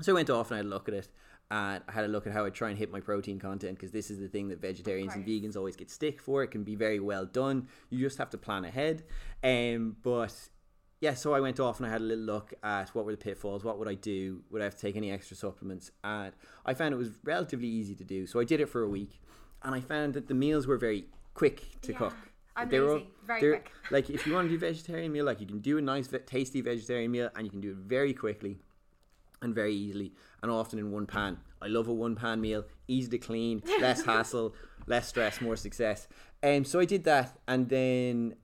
So I went off and I had a look at it. And I had a look at how I try and hit my protein content because this is the thing that vegetarians and vegans always get stick for. It can be very well done. You just have to plan ahead. Um, but yeah, so I went off and I had a little look at what were the pitfalls, what would I do, would I have to take any extra supplements, and I found it was relatively easy to do. So I did it for a week, and I found that the meals were very quick to Yeah. cook. I'm They were- lazy. Very they're- quick. Like if you want to do vegetarian meal, like you can do a nice, ve- tasty vegetarian meal, and you can do it very quickly and very easily, and often in one pan. I love a one pan meal, easy to clean, less hassle, less stress, more success. Um, so I did that, and then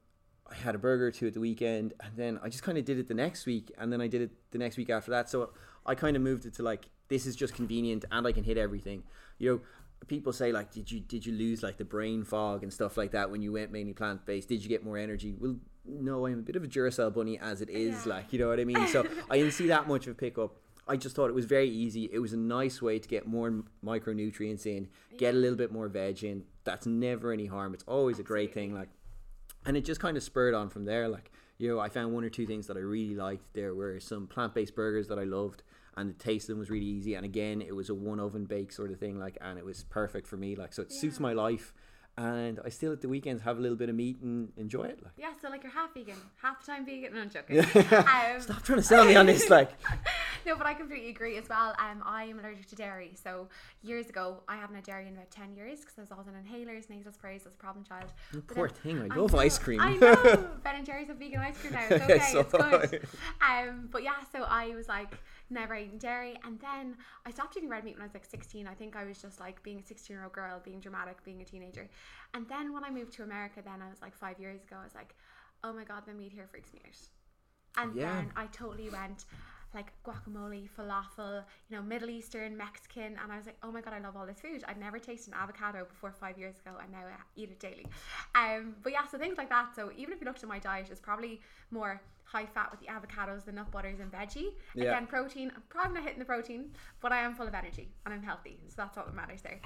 I had a burger or two at the weekend, and then I just kind of did it the next week, and then I did it the next week after that. So I kind of moved it to like this is just convenient, and I can hit everything. You know, people say like, did you did you lose like the brain fog and stuff like that when you went mainly plant based? Did you get more energy? Well, no, I'm a bit of a Duracell bunny as it is, Yeah. like you know what I mean. So I didn't see that much of a pickup. I just thought it was very easy. It was a nice way to get more micronutrients in, get a little bit more veg in. That's never any harm. It's always a great thing. Like and it just kind of spurred on from there. Like, you know, I found one or two things that I really liked. There were some plant based burgers that I loved, and the taste of them was really easy. And again, it was a one oven bake sort of thing, like, and it was perfect for me. Like, so it suits my life. And I still at the weekends have a little bit of meat and enjoy it. Like, Yeah, so like you're half vegan, half time vegan. No, I'm joking. um, stop trying to sell me on this. Like, no, but I completely agree as well. Um, I am allergic to dairy. So years ago, I haven't had dairy in about ten years because I was always on inhalers, nasal sprays, as a problem child. But poor then- thing. I I love know, ice cream. I know. Ben and Jerry's have vegan ice cream now. It's okay. So it's good. Um, but yeah, so I was like never eating dairy, and then I stopped eating red meat when I was like 16. I think I was just like being a 16 year old girl, being dramatic, being a teenager. And then when I moved to America, then I was like five years ago. I was like, oh my god, the meat here freaks me out. And Yeah. then I totally went like guacamole, falafel, you know, Middle Eastern, Mexican, and I was like, oh my god, I love all this food. I'd never tasted an avocado before five years ago, and now I eat it daily. Um, but yeah, so things like that. So even if you looked at my diet, it's probably more high fat with the avocados, the nut butters, and veggie. Yeah. Again, protein. I'm probably not hitting the protein, but I am full of energy and I'm healthy, so that's what matters there.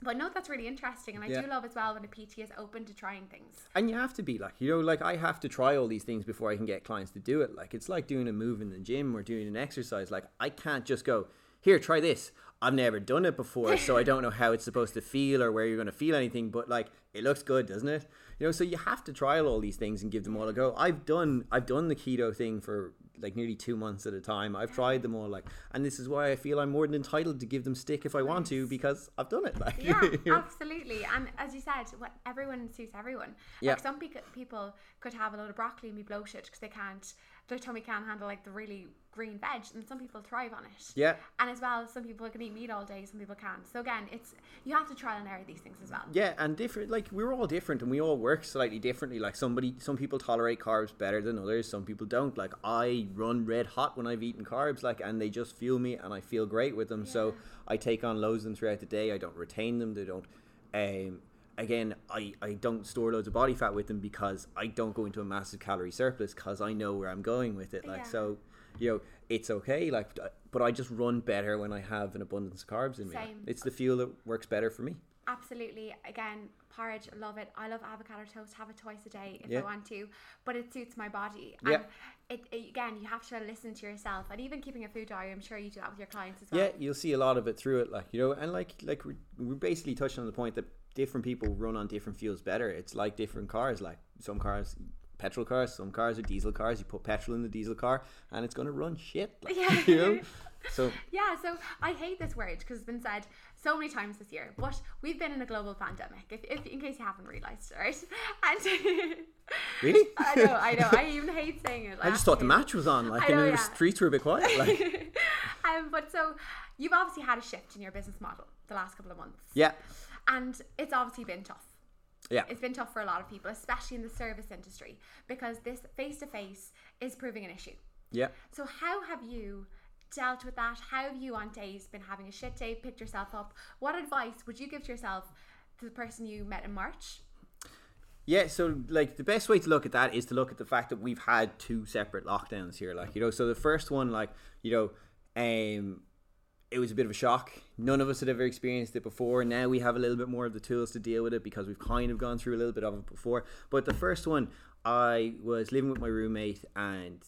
But no, that's really interesting, and I Yeah. do love as well when a PT is open to trying things. And you have to be like, you know, like I have to try all these things before I can get clients to do it. Like it's like doing a move in the gym or doing an exercise. Like I can't just go, here, try this. I've never done it before, so I don't know how it's supposed to feel or where you're going to feel anything. But like, it looks good, doesn't it? You know, so you have to trial all these things and give them all a go. I've done, I've done the keto thing for like nearly two months at a time. I've tried them all, like, and this is why I feel I'm more than entitled to give them stick if I want to because I've done it. Like, Yeah, absolutely. And as you said, what everyone suits everyone. Yeah. Like some pe- people could have a load of broccoli and be bloated because they can't, their tummy can't handle like the really green veg, and some people thrive on it. yeah. And as well, some people can eat meat all day, some people can't. So again, it's you have to trial and error these things as well. Yeah, and different. Like we're all different, and we all work slightly differently. Like somebody, some people tolerate carbs better than others. Some people don't. Like I run red hot when I've eaten carbs, like, and they just fuel me, and I feel great with them. So I take on loads of them throughout the day. I don't retain them. They don't. Um, again, I I don't store loads of body fat with them because I don't go into a massive calorie surplus because I know where I'm going with it. Like Yeah. so, you know, it's okay. Like, but I just run better when I have an abundance of carbs in me. Same. It's the fuel that works better for me. Absolutely. Again, porridge, love it. I love avocado toast. Have it twice a day if Yeah. I want to, but it suits my body. Yeah. It, it again, you have to listen to yourself, and even keeping a food diary. I'm sure you do that with your clients as well. Yeah, you'll see a lot of it through it, like you know, and like like we're, we're basically touching on the point that different people run on different fuels better. It's like different cars. Like some cars, petrol cars, some cars are diesel cars. You put petrol in the diesel car, and it's gonna run shit. Like, Yeah. you know. So Yeah, so I hate this word because it's been said so many times this year. But we've been in a global pandemic, if, if in case you haven't realised, right? And really, I know, I know, I even hate saying it. I just thought the match. was on, like, I and know, the yeah. streets were a bit quiet. Like, um, but so you've obviously had a shift in your business model the last couple of months, yeah, and it's obviously been tough. yeah, It's been tough for a lot of people, especially in the service industry, because this face to face is proving an issue. yeah. So how have you dealt with that? How have you on days been having a shit day, picked yourself up? What advice would you give to yourself to the person you met in March? Yeah, so like the best way to look at that is to look at the fact that we've had two separate lockdowns here. Like, you know, so the first one, like, you know, um it was a bit of a shock. None of us had ever experienced it before. Now we have a little bit more of the tools to deal with it because we've kind of gone through a little bit of it before. But the first one, I was living with my roommate and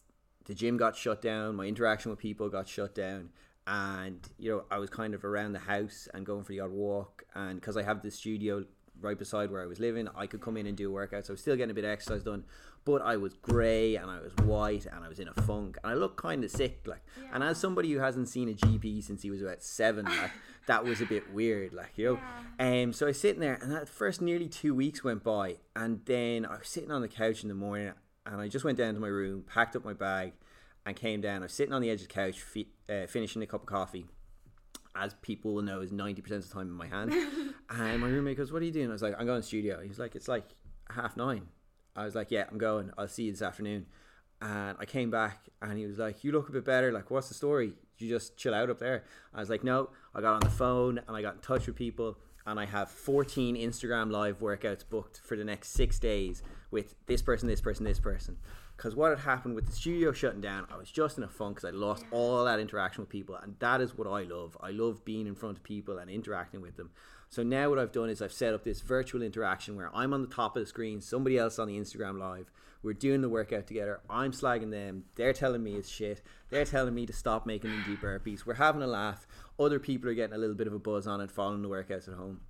the gym got shut down, my interaction with people got shut down, and you know, I was kind of around the house and going for the odd walk and because I have the studio right beside where I was living, I could come in and do a workout. So I was still getting a bit of exercise done, but I was grey and I was white and I was in a funk and I looked kind of sick. Like, yeah. and as somebody who hasn't seen a GP since he was about seven, like that was a bit weird. Like, you know, yeah. um, so I was sitting there and that first nearly two weeks went by, and then I was sitting on the couch in the morning and I just went down to my room, packed up my bag, and came down. I was sitting on the edge of the couch, fi- uh, finishing a cup of coffee as people will know, is 90% of the time in my hand. and my roommate goes, What are you doing? I was like, I'm going to studio. He's like, It's like half nine. I was like, Yeah, I'm going. I'll see you this afternoon. And I came back and he was like, You look a bit better. Like, what's the story? Did you just chill out up there? I was like, No, I got on the phone and I got in touch with people. And I have 14 Instagram live workouts booked for the next six days with this person, this person, this person because what had happened with the studio shutting down, I was just in a funk because I lost yeah. all that interaction with people, and that is what I love. I love being in front of people and interacting with them. So now what I've done is I've set up this virtual interaction where I'm on the top of the screen, somebody else on the Instagram live. We're doing the workout together. I'm slagging them. They're telling me it's shit. They're telling me to stop making them deep burpees. We're having a laugh. Other people are getting a little bit of a buzz on it, following the workouts at home,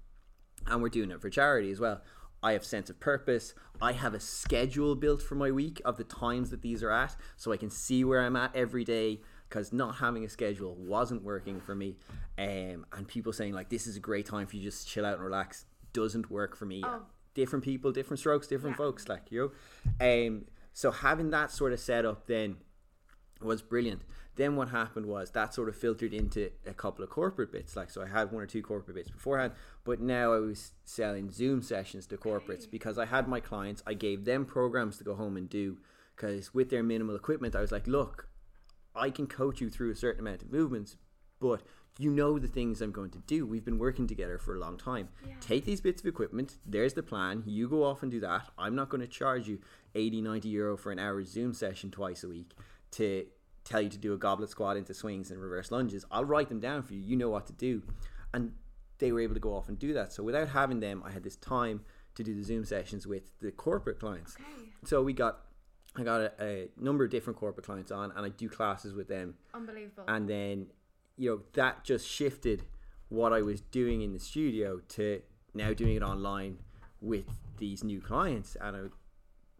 and we're doing it for charity as well. I have sense of purpose. I have a schedule built for my week of the times that these are at, so I can see where I'm at every day. Because not having a schedule wasn't working for me, um, and people saying like this is a great time for you just chill out and relax doesn't work for me. Oh. Different people, different strokes, different yeah. folks, like you. Know? Um, so having that sort of setup then was brilliant. Then what happened was that sort of filtered into a couple of corporate bits. Like so, I had one or two corporate bits beforehand, but now I was selling Zoom sessions to corporates because I had my clients. I gave them programs to go home and do because with their minimal equipment, I was like, look, I can coach you through a certain amount of movements, but you know the things I'm going to do. We've been working together for a long time. Yeah. Take these bits of equipment. There's the plan. You go off and do that. I'm not going to charge you 80, 90 euro for an hour Zoom session twice a week to tell you to do a goblet squat into swings and reverse lunges. I'll write them down for you. You know what to do. And they were able to go off and do that. So without having them, I had this time to do the Zoom sessions with the corporate clients. Okay. So we got I got a, a, number of different corporate clients on and I do classes with them. Unbelievable. And then, you know, that just shifted what I was doing in the studio to now doing it online with these new clients and I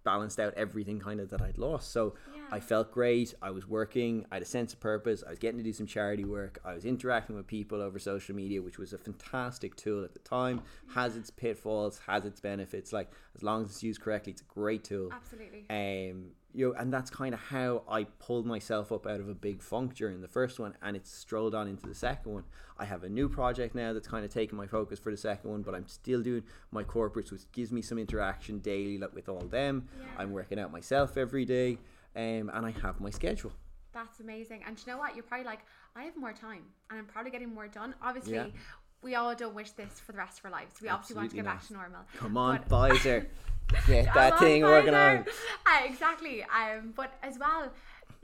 balanced out everything kind of that I'd lost. So yeah. I felt great. I was working. I had a sense of purpose. I was getting to do some charity work. I was interacting with people over social media, which was a fantastic tool at the time. Has its pitfalls, has its benefits. Like as long as it's used correctly, it's a great tool. Absolutely. Um, you know, and that's kind of how I pulled myself up out of a big funk during the first one, and it's strolled on into the second one. I have a new project now that's kind of taking my focus for the second one, but I'm still doing my corporates, which gives me some interaction daily, like with all them. Yeah. I'm working out myself every day, um, and I have my schedule. That's amazing. And you know what? You're probably like, I have more time, and I'm probably getting more done. Obviously. Yeah. We all don't wish this for the rest of our lives. We obviously want to get not. back to normal. Come on, Pfizer. Get that thing working on. Uh, exactly. Um, but as well,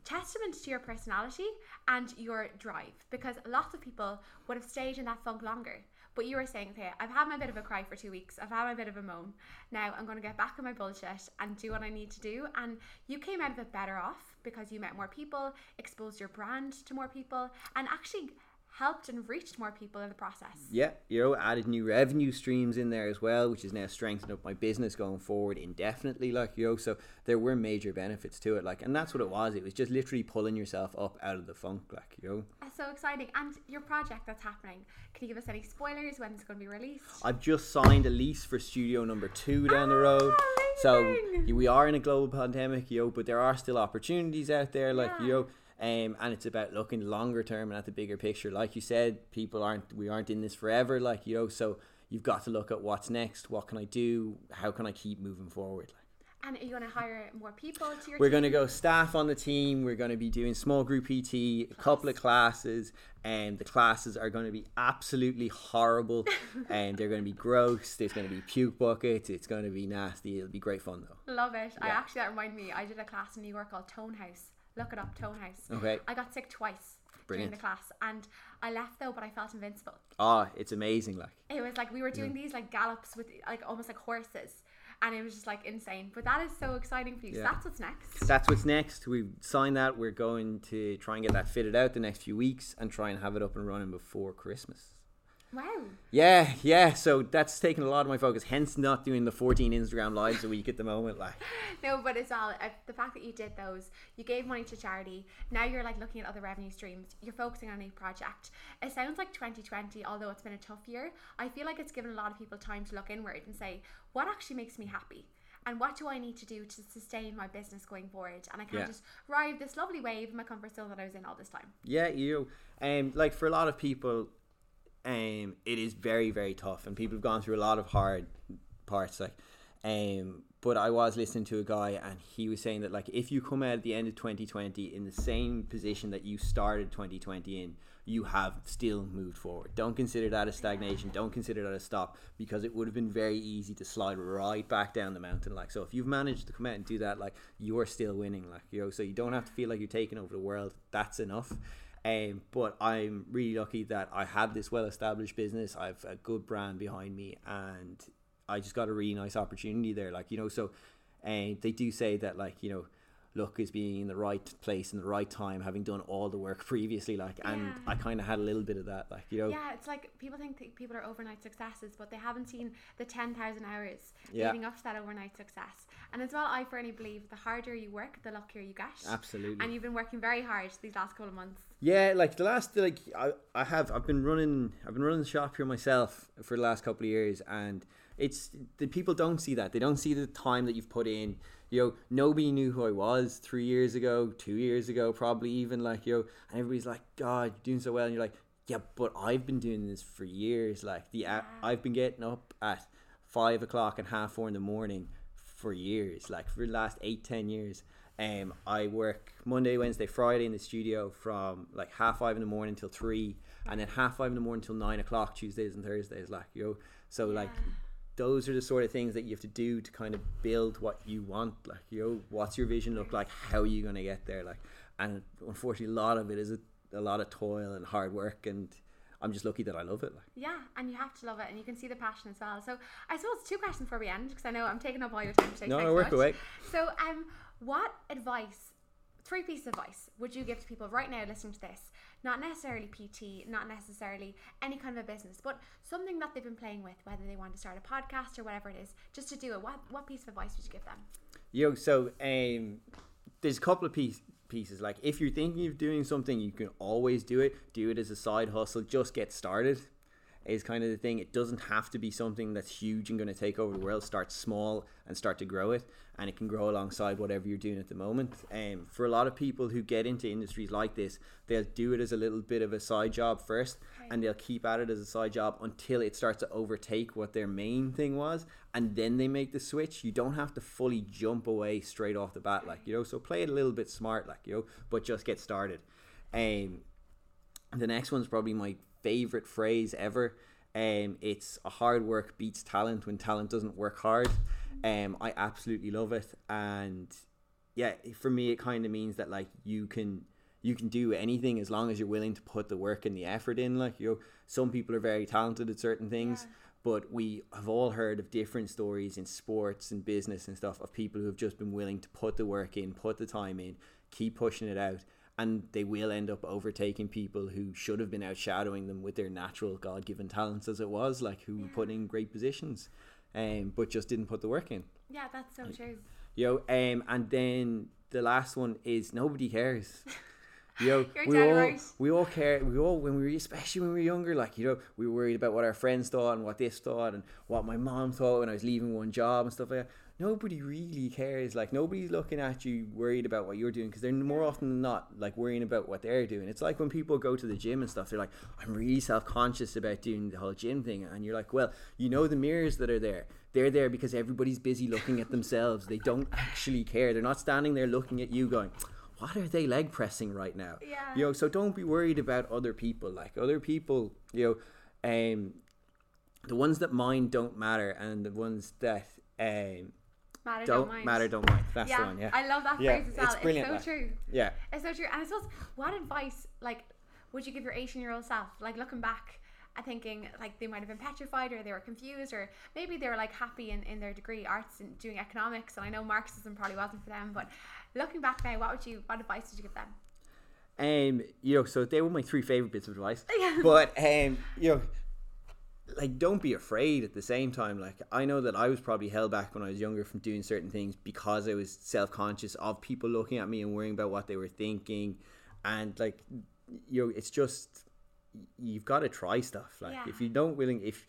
testament to your personality and your drive because lots of people would have stayed in that funk longer. But you were saying, okay, I've had my bit of a cry for two weeks. I've had my bit of a moan. Now I'm going to get back on my bullshit and do what I need to do. And you came out of it better off because you met more people, exposed your brand to more people, and actually helped and reached more people in the process. Yeah, you know, added new revenue streams in there as well, which has now strengthened up my business going forward indefinitely. Like, you know, so there were major benefits to it. Like, and that's what it was. It was just literally pulling yourself up out of the funk, like, you know. That's so exciting. And your project that's happening, can you give us any spoilers when it's going to be released? I've just signed a lease for studio number two down ah, the road. Amazing. So we are in a global pandemic, you know, but there are still opportunities out there, like, yeah. you know um, and it's about looking longer term and at the bigger picture. Like you said, people aren't we aren't in this forever. Like you know, so you've got to look at what's next. What can I do? How can I keep moving forward? And are you going to hire more people to your We're team? going to go staff on the team. We're going to be doing small group PT, a couple of classes, and the classes are going to be absolutely horrible, and they're going to be gross. There's going to be puke buckets. It's going to be nasty. It'll be great fun though. Love it. I actually, that reminded me, I did a class in New York called Tone House. Look it up, Tone House. Okay. I got sick twice during the class and I left though, but I felt invincible. Ah, it's amazing. Like It was like we were doing these like gallops with like almost like horses. And it was just like insane. But that is so exciting for you. So that's what's next. that's what's next. We've signed that. We're going to try and get that fitted out the next few weeks and try and have it up and running before Christmas. Wow. Yeah, yeah. So that's taking a lot of my focus. Hence, not doing the 14 Instagram lives a week at the moment. Like, No, but it's all uh, the fact that you did those. You gave money to charity. Now you're like looking at other revenue streams. You're focusing on a project. It sounds like 2020, although it's been a tough year. I feel like it's given a lot of people time to look inward and say, what actually makes me happy? And what do I need to do to sustain my business going forward? And I can't Yeah. just ride this lovely wave in my comfort zone that I was in all this time. yeah, you. Um, like for a lot of people, um, it is very, very tough, and people have gone through a lot of hard parts. Like, um, but I was listening to a guy, and he was saying that like if you come out at the end of 2020 in the same position that you started 2020 in, you have still moved forward. Don't consider that a stagnation. Don't consider that a stop because it would have been very easy to slide right back down the mountain. Like so, if you've managed to come out and do that, like you are still winning. Like you know, so you don't have to feel like you're taking over the world. That's enough. Um, but I'm really lucky that I have this well-established business. I've a good brand behind me, and I just got a really nice opportunity there. Like you know, so and they do say that like you know, luck is being in the right place in the right time, having done all the work previously. Like, and I kind of had a little bit of that. Like you know, Yeah, it's like people think that people are overnight successes, but they haven't seen the 10,000 hours Yeah. leading up to that overnight success. And as well, I firmly believe the harder you work, the luckier you get. absolutely. And you've been working very hard these last couple of months. Yeah, like the last like I, I have I've been running I've been running the shop here myself for the last couple of years and it's the people don't see that. They don't see the time that you've put in. You know, nobody knew who I was three years ago, two years ago, probably even like, you know, and everybody's like, God, you're doing so well and you're like, Yeah, but I've been doing this for years. Like the I've been getting up at five o'clock and half four in the morning for years, like for the last eight, ten years. Um, I work Monday, Wednesday, Friday in the studio from like half five in the morning till three, and then half five in the morning till nine o'clock Tuesdays and Thursdays. Like you know, so like those are the sort of things that you have to do to kind of build what you want. Like you know, what's your vision look like? How are you gonna get there? Like, and unfortunately, a lot of it is a, a lot of toil and hard work, and I'm just lucky that I love it. Like. Yeah, and you have to love it, and you can see the passion as well. So, I suppose two questions before we end, because I know I'm taking up all your time today. No, no, work away. So, um, what advice, three pieces of advice, would you give to people right now listening to this? Not necessarily PT, not necessarily any kind of a business, but something that they've been playing with, whether they want to start a podcast or whatever it is, just to do it. What what piece of advice would you give them? Yo, so um, there's a couple of piece, pieces. Like, if you're thinking of doing something, you can always do it. Do it as a side hustle. Just get started. Is kind of the thing. It doesn't have to be something that's huge and going to take over the world. Start small and start to grow it, and it can grow alongside whatever you're doing at the moment. Um, for a lot of people who get into industries like this, they'll do it as a little bit of a side job first, and they'll keep at it as a side job until it starts to overtake what their main thing was, and then they make the switch. You don't have to fully jump away straight off the bat, like you know. So play it a little bit smart, like you know, but just get started. Um, the next one's probably my favorite phrase ever. Um, it's a hard work beats talent when talent doesn't work hard. Um, I absolutely love it, and yeah, for me, it kind of means that like you can you can do anything as long as you're willing to put the work and the effort in. Like you know, some people are very talented at certain things. Yeah. But we have all heard of different stories in sports and business and stuff of people who have just been willing to put the work in, put the time in, keep pushing it out, and they will end up overtaking people who should have been outshadowing them with their natural God given talents as it was, like who put in great positions, um, but just didn't put the work in. Yeah, that's so true. Yo, um, and then the last one is nobody cares. You know, You're we all right. we all care. We all when we were especially when we were younger, like you know, we were worried about what our friends thought and what this thought and what my mom thought when I was leaving one job and stuff like that. Nobody really cares. Like nobody's looking at you worried about what you're doing because they're more often than not like worrying about what they're doing. It's like when people go to the gym and stuff. They're like, I'm really self conscious about doing the whole gym thing, and you're like, well, you know the mirrors that are there. They're there because everybody's busy looking at themselves. They don't actually care. They're not standing there looking at you going, what are they leg pressing right now? Yeah. You know, so don't be worried about other people. Like other people, you know, um, the ones that mind don't matter, and the ones that um, Matter don't, don't matter don't mind. That's yeah, the one. Yeah. I love that Yeah, phrase as well. it's It's, so like. true. yeah. It's so true. And I suppose, what advice, like, would you give your 18 year old self? Like, looking back and thinking, like, they might have been petrified or they were confused or maybe they were, like, happy in, in their degree, arts and doing economics. And I know Marxism probably wasn't for them, but looking back now, what would you, what advice did you give them? Um, you know, so they were my three favorite bits of advice. But um, you know, like don't be afraid at the same time. Like I know that I was probably held back when I was younger from doing certain things because I was self conscious of people looking at me and worrying about what they were thinking, and like you know, it's just you've got to try stuff. Like Yeah. if you don't willing, if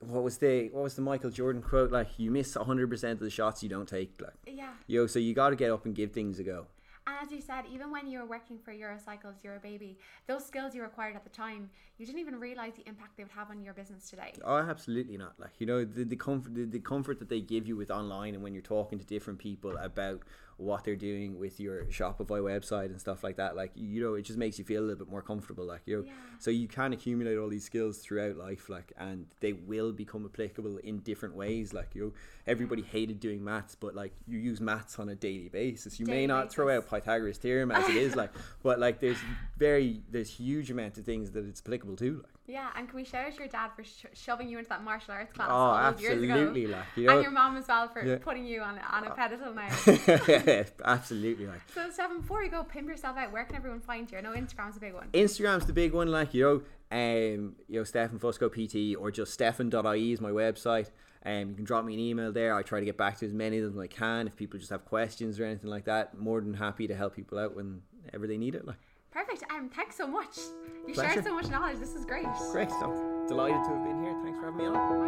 what was the what was the Michael Jordan quote? Like you miss hundred percent of the shots you don't take. Like Yeah. you know, so you got to get up and give things a go. And as you said, even when you were working for Eurocycles, you're a Baby, those skills you acquired at the time, you didn't even realize the impact they would have on your business today. Oh, absolutely not. Like you know, the the comfort the, the comfort that they give you with online and when you're talking to different people about what they're doing with your Shopify website and stuff like that. Like you know, it just makes you feel a little bit more comfortable. Like you know, Yeah. so you can accumulate all these skills throughout life. Like and they will become applicable in different ways. Like you know, everybody hated doing maths, but like you use maths on a daily basis. You Daily may not throw basis. out Pythagoras theorem as it is, like, but like there's very there's huge amount of things that it's applicable to. Like. Yeah, and can we shout out your dad for sh- shoving you into that martial arts class Oh, all those years ago? absolutely! Like you know, and your mom as well for Yeah. putting you on, on a pedestal now. Absolutely, like so, Stefan, before you go, pimp yourself out. Where can everyone find you? I know Instagram's a big one. Instagram's the big one, like you know, um, you know, Stefan Fusco PT or just Stefan.ie is my website. Um, you can drop me an email there. I try to get back to as many of them as I can. If people just have questions or anything like that, more than happy to help people out whenever they need it. Like, Perfect. Um, thanks so much. You Pleasure. shared so much knowledge. This is great. great, so delighted to have been here. Thanks for having me on.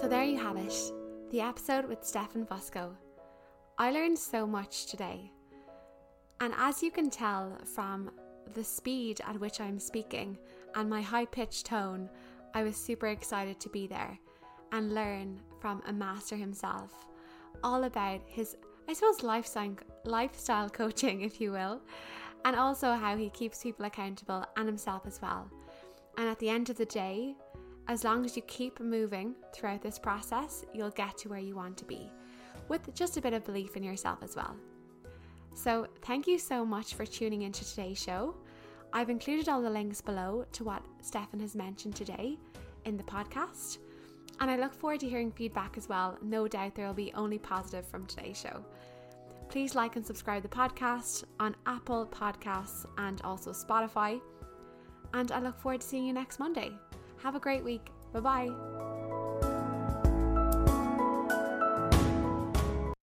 So there you have it, the episode with Stefan Fusco. I learned so much today. And as you can tell from the speed at which I'm speaking and my high pitched tone, I was super excited to be there and learn from a master himself all about his, I suppose, lifestyle, lifestyle coaching, if you will, and also how he keeps people accountable and himself as well. And at the end of the day, as long as you keep moving throughout this process, you'll get to where you want to be with just a bit of belief in yourself as well. So, thank you so much for tuning into today's show. I've included all the links below to what Stefan has mentioned today in the podcast, and I look forward to hearing feedback as well. No doubt there will be only positive from today's show. Please like and subscribe the podcast on Apple Podcasts and also Spotify. And I look forward to seeing you next Monday. Have a great week. Bye bye.